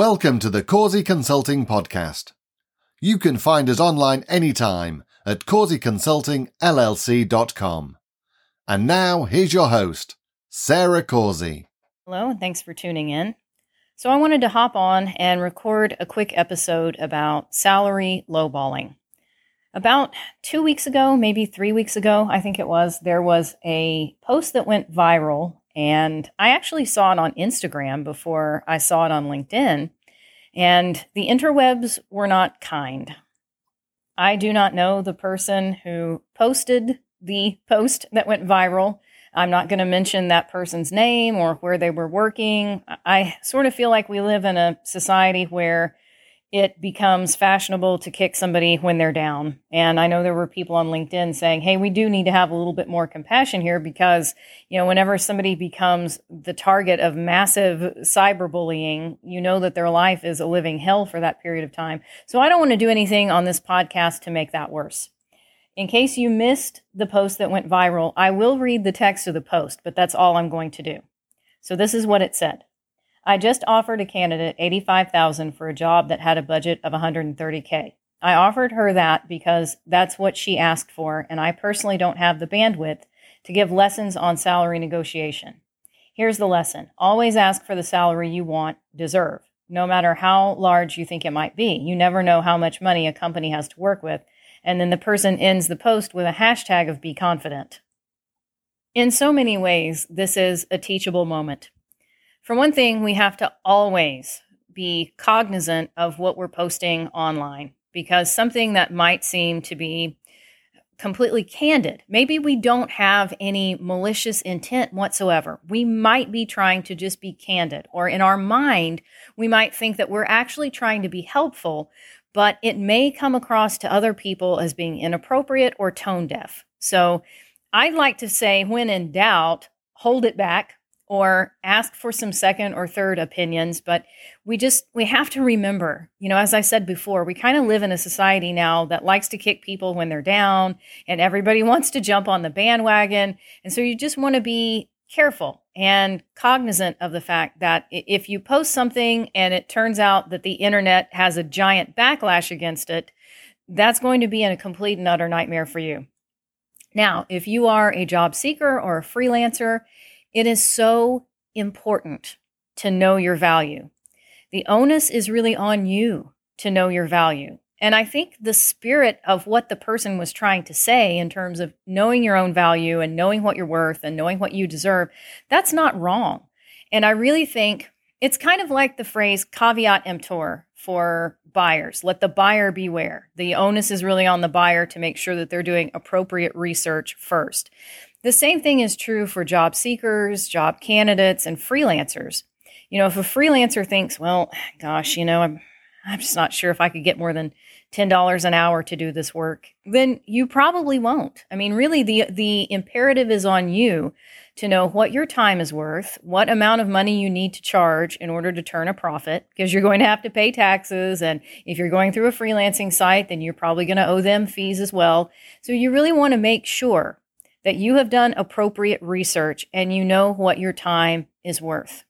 Welcome to the Causey Consulting Podcast. You can find us online anytime at causeyconsultingllc.com. And now, here's your host, Sarah Causey. Hello, and thanks for tuning in. So, I wanted to hop on and record a quick episode about salary lowballing. About two weeks ago, maybe three weeks ago, I think it was, there was a post that went viral and I actually saw it on Instagram before I saw it on LinkedIn. And the interwebs were not kind. I do not know the person who posted the post that went viral. I'm not going to mention that person's name or where they were working. I sort of feel like we live in a society where it becomes fashionable to kick somebody when they're down. And I know there were people on LinkedIn saying, hey, we do need to have a little bit more compassion here because, you know, whenever somebody becomes the target of massive cyberbullying, you know that their life is a living hell for that period of time. So I don't want to do anything on this podcast to make that worse. In case you missed the post that went viral, I will read the text of the post, but that's all I'm going to do. So this is what it said. I just offered a candidate 85,000 for a job that had a budget of 130k. I offered her that because that's what she asked for and I personally don't have the bandwidth to give lessons on salary negotiation. Here's the lesson. Always ask for the salary you want, deserve, no matter how large you think it might be. You never know how much money a company has to work with. And then the person ends the post with a hashtag of be confident. In so many ways, this is a teachable moment. For one thing, we have to always be cognizant of what we're posting online because something that might seem to be completely candid. Maybe we don't have any malicious intent whatsoever. We might be trying to just be candid, or in our mind, we might think that we're actually trying to be helpful, but it may come across to other people as being inappropriate or tone deaf. So I'd like to say, when in doubt, hold it back, or ask for some second or third opinions but we just we have to remember you know as i said before we kind of live in a society now that likes to kick people when they're down and everybody wants to jump on the bandwagon. And so you just want to be careful and cognizant of the fact that if you post something and it turns out that the internet has a giant backlash against it that's going to be a complete and utter nightmare for you. Now if you are a job seeker or a freelancer it is so important to know your value. The onus is really on you to know your value. And I think the spirit of what the person was trying to say in terms of knowing your own value and knowing what you're worth and knowing what you deserve, that's not wrong. And I really think it's kind of like the phrase caveat emptor for buyers. Let the buyer beware. The onus is really on the buyer to make sure that they're doing appropriate research first. The same thing is true for job seekers, job candidates, and freelancers. You know, if a freelancer thinks, well, gosh, you know, I'm, I'm just not sure if I could get more than $10 an hour to do this work, then you probably won't. I mean, really, the, the imperative is on you to know what your time is worth, what amount of money you need to charge in order to turn a profit, because you're going to have to pay taxes. And if you're going through a freelancing site, then you're probably going to owe them fees as well. So you really want to make sure that you have done appropriate research and you know what your time is worth.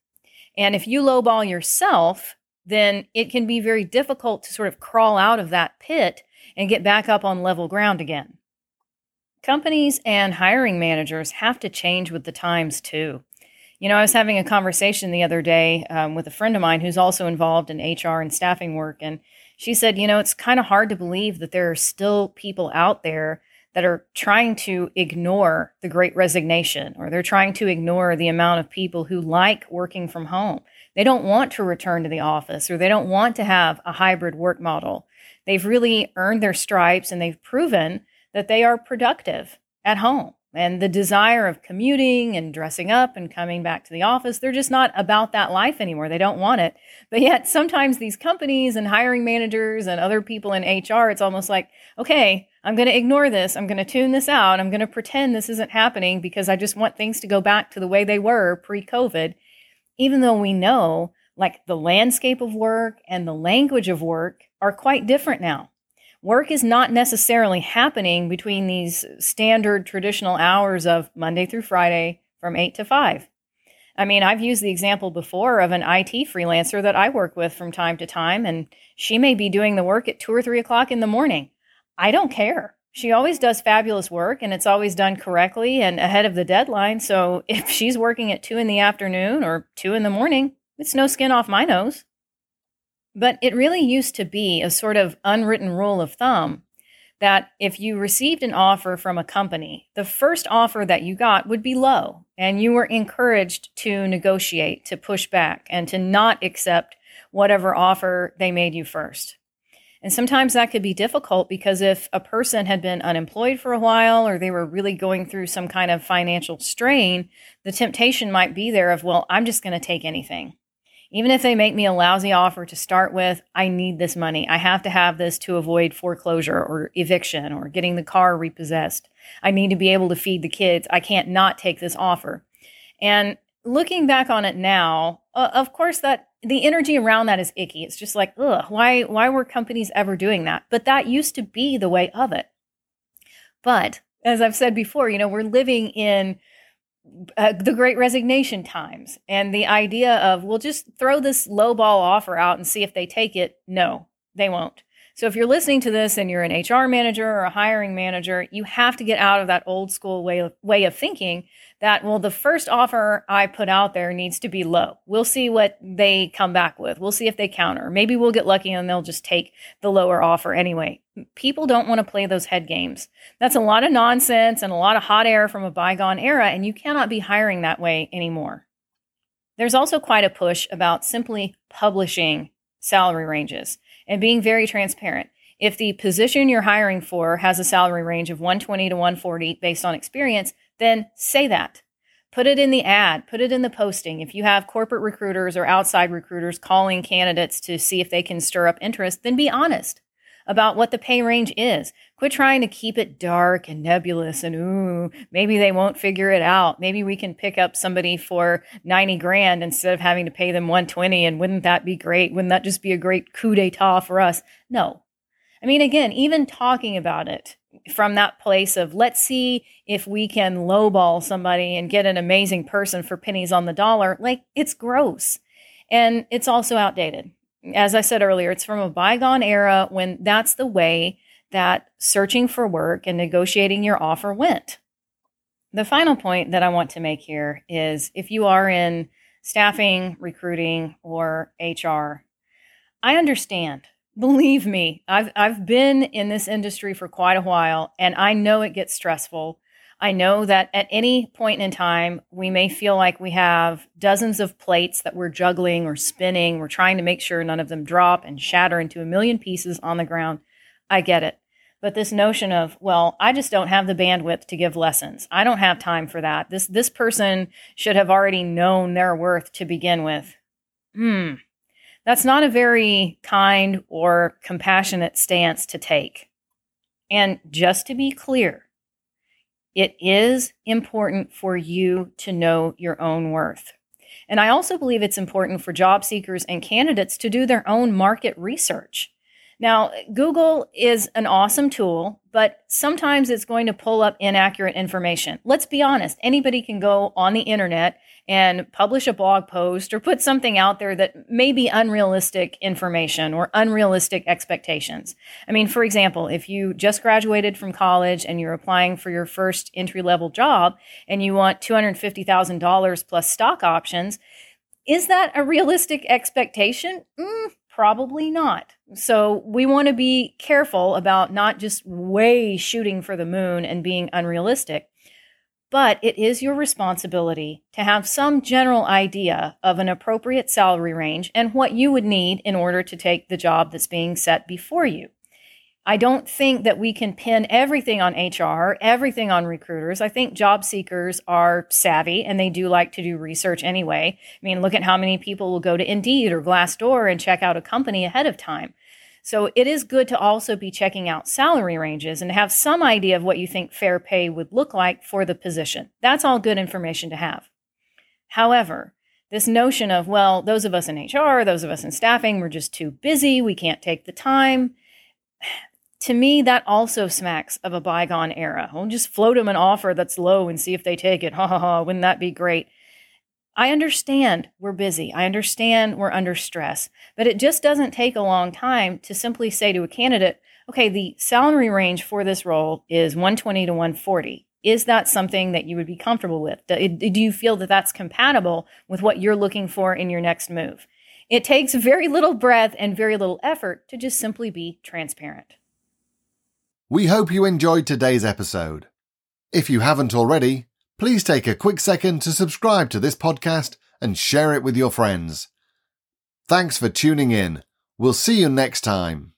And if you lowball yourself, then it can be very difficult to sort of crawl out of that pit and get back up on level ground again. Companies and hiring managers have to change with the times too. You know, I was having a conversation the other day um, with a friend of mine who's also involved in HR and staffing work, and she said, you know, it's kind of hard to believe that there are still people out there that are trying to ignore the great resignation or they're trying to ignore the amount of people who like working from home. They don't want to return to the office or they don't want to have a hybrid work model. They've really earned their stripes and they've proven that they are productive at home and the desire of commuting and dressing up and coming back to the office they're just not about that life anymore. They don't want it. But yet sometimes these companies and hiring managers and other people in hr it's almost like okay i'm going to ignore this. I'm going to tune this out. I'm going to pretend this isn't happening because i just want things to go back to the way they were pre-covid. Even though we know like the landscape of work and the language of work are quite different now work is not necessarily happening between these standard traditional hours of Monday through Friday from 8 to 5. I mean, I've used the example before of an IT freelancer that I work with from time to time, and she may be doing the work at two or three o'clock in the morning. I don't care. She always does fabulous work and it's always done correctly and ahead of the deadline. So if she's working at two in the afternoon or two in the morning, it's no skin off my nose. But it really used to be a sort of unwritten rule of thumb that if you received an offer from a company, the first offer that you got would be low, and you were encouraged to negotiate, to push back, and to not accept whatever offer they made you first. And sometimes that could be difficult because if a person had been unemployed for a while or they were really going through some kind of financial strain, the temptation might be there of, well, I'm just going to take anything. Even if they make me a lousy offer to start with, I need this money. I have to have this to avoid foreclosure or eviction or getting the car repossessed. I need to be able to feed the kids. I can't not take this offer. And looking back on it now, uh, of course, that the energy around that is icky. It's just like, ugh, why, why were companies ever doing that? But that used to be the way of it. But as I've said before, you know, we're living in uh, the great resignation times and the idea of we'll just throw this low ball offer out and see if they take it. No they won't so if you're listening to this and you're an hr manager or a hiring manager you have to get out of that old school way of, way of thinking that, well, the first offer I put out there needs to be low. We'll see what they come back with. We'll see if they counter. Maybe we'll get lucky and they'll just take the lower offer anyway. People don't want to play those head games. That's a lot of nonsense and a lot of hot air from a bygone era, and you cannot be hiring that way anymore. There's also quite a push about simply publishing salary ranges and being very transparent. If the position you're hiring for has a salary range of 120 to 140 based on experience, then say that. Put it in the ad, put it in the posting. If you have corporate recruiters or outside recruiters calling candidates to see if they can stir up interest, then be honest about what the pay range is. Quit trying to keep it dark and nebulous and ooh, maybe they won't figure it out. Maybe we can pick up somebody for 90 grand instead of having to pay them 120 and wouldn't that be great? Wouldn't that just be a great coup d'etat for us? No. I mean again, even talking about it from that place of let's see if we can lowball somebody and get an amazing person for pennies on the dollar, like it's gross. And it's also outdated. As I said earlier, it's from a bygone era when that's the way that searching for work and negotiating your offer went. The final point that I want to make here is if you are in staffing, recruiting, or HR, I understand Believe me, I've I've been in this industry for quite a while and I know it gets stressful. I know that at any point in time we may feel like we have dozens of plates that we're juggling or spinning. We're trying to make sure none of them drop and shatter into a million pieces on the ground. I get it. But this notion of, well, I just don't have the bandwidth to give lessons. I don't have time for that. This this person should have already known their worth to begin with. Hmm that's not a very kind or compassionate stance to take. And just to be clear, it is important for you to know your own worth. And I also believe it's important for job seekers and candidates to do their own market research. Now, Google is an awesome tool, but sometimes it's going to pull up inaccurate information. Let's be honest, anybody can go on the internet and publish a blog post or put something out there that may be unrealistic information or unrealistic expectations. I mean, for example, if you just graduated from college and you're applying for your first entry level job and you want $250,000 plus stock options, is that a realistic expectation? Mm, Probably not. So we want to be careful about not just way shooting for the moon and being unrealistic, but it is your responsibility to have some general idea of an appropriate salary range and what you would need in order to take the job that's being set before you. I don't think that we can pin everything on HR, everything on recruiters. I think job seekers are savvy and they do like to do research anyway. I mean, look at how many people will go to Indeed or Glassdoor and check out a company ahead of time. So it is good to also be checking out salary ranges and have some idea of what you think fair pay would look like for the position. That's all good information to have. However, this notion of, well, those of us in HR, those of us in staffing, we're just too busy, we can't take the time to me, that also smacks of a bygone era. We'll just float them an offer that's low and see if they take it. Ha ha ha, wouldn't that be great? I understand we're busy. I understand we're under stress, but it just doesn't take a long time to simply say to a candidate, okay, the salary range for this role is 120 to 140. Is that something that you would be comfortable with? Do, do you feel that that's compatible with what you're looking for in your next move? It takes very little breath and very little effort to just simply be transparent. We hope you enjoyed today's episode. If you haven't already, please take a quick second to subscribe to this podcast and share it with your friends. Thanks for tuning in. We'll see you next time.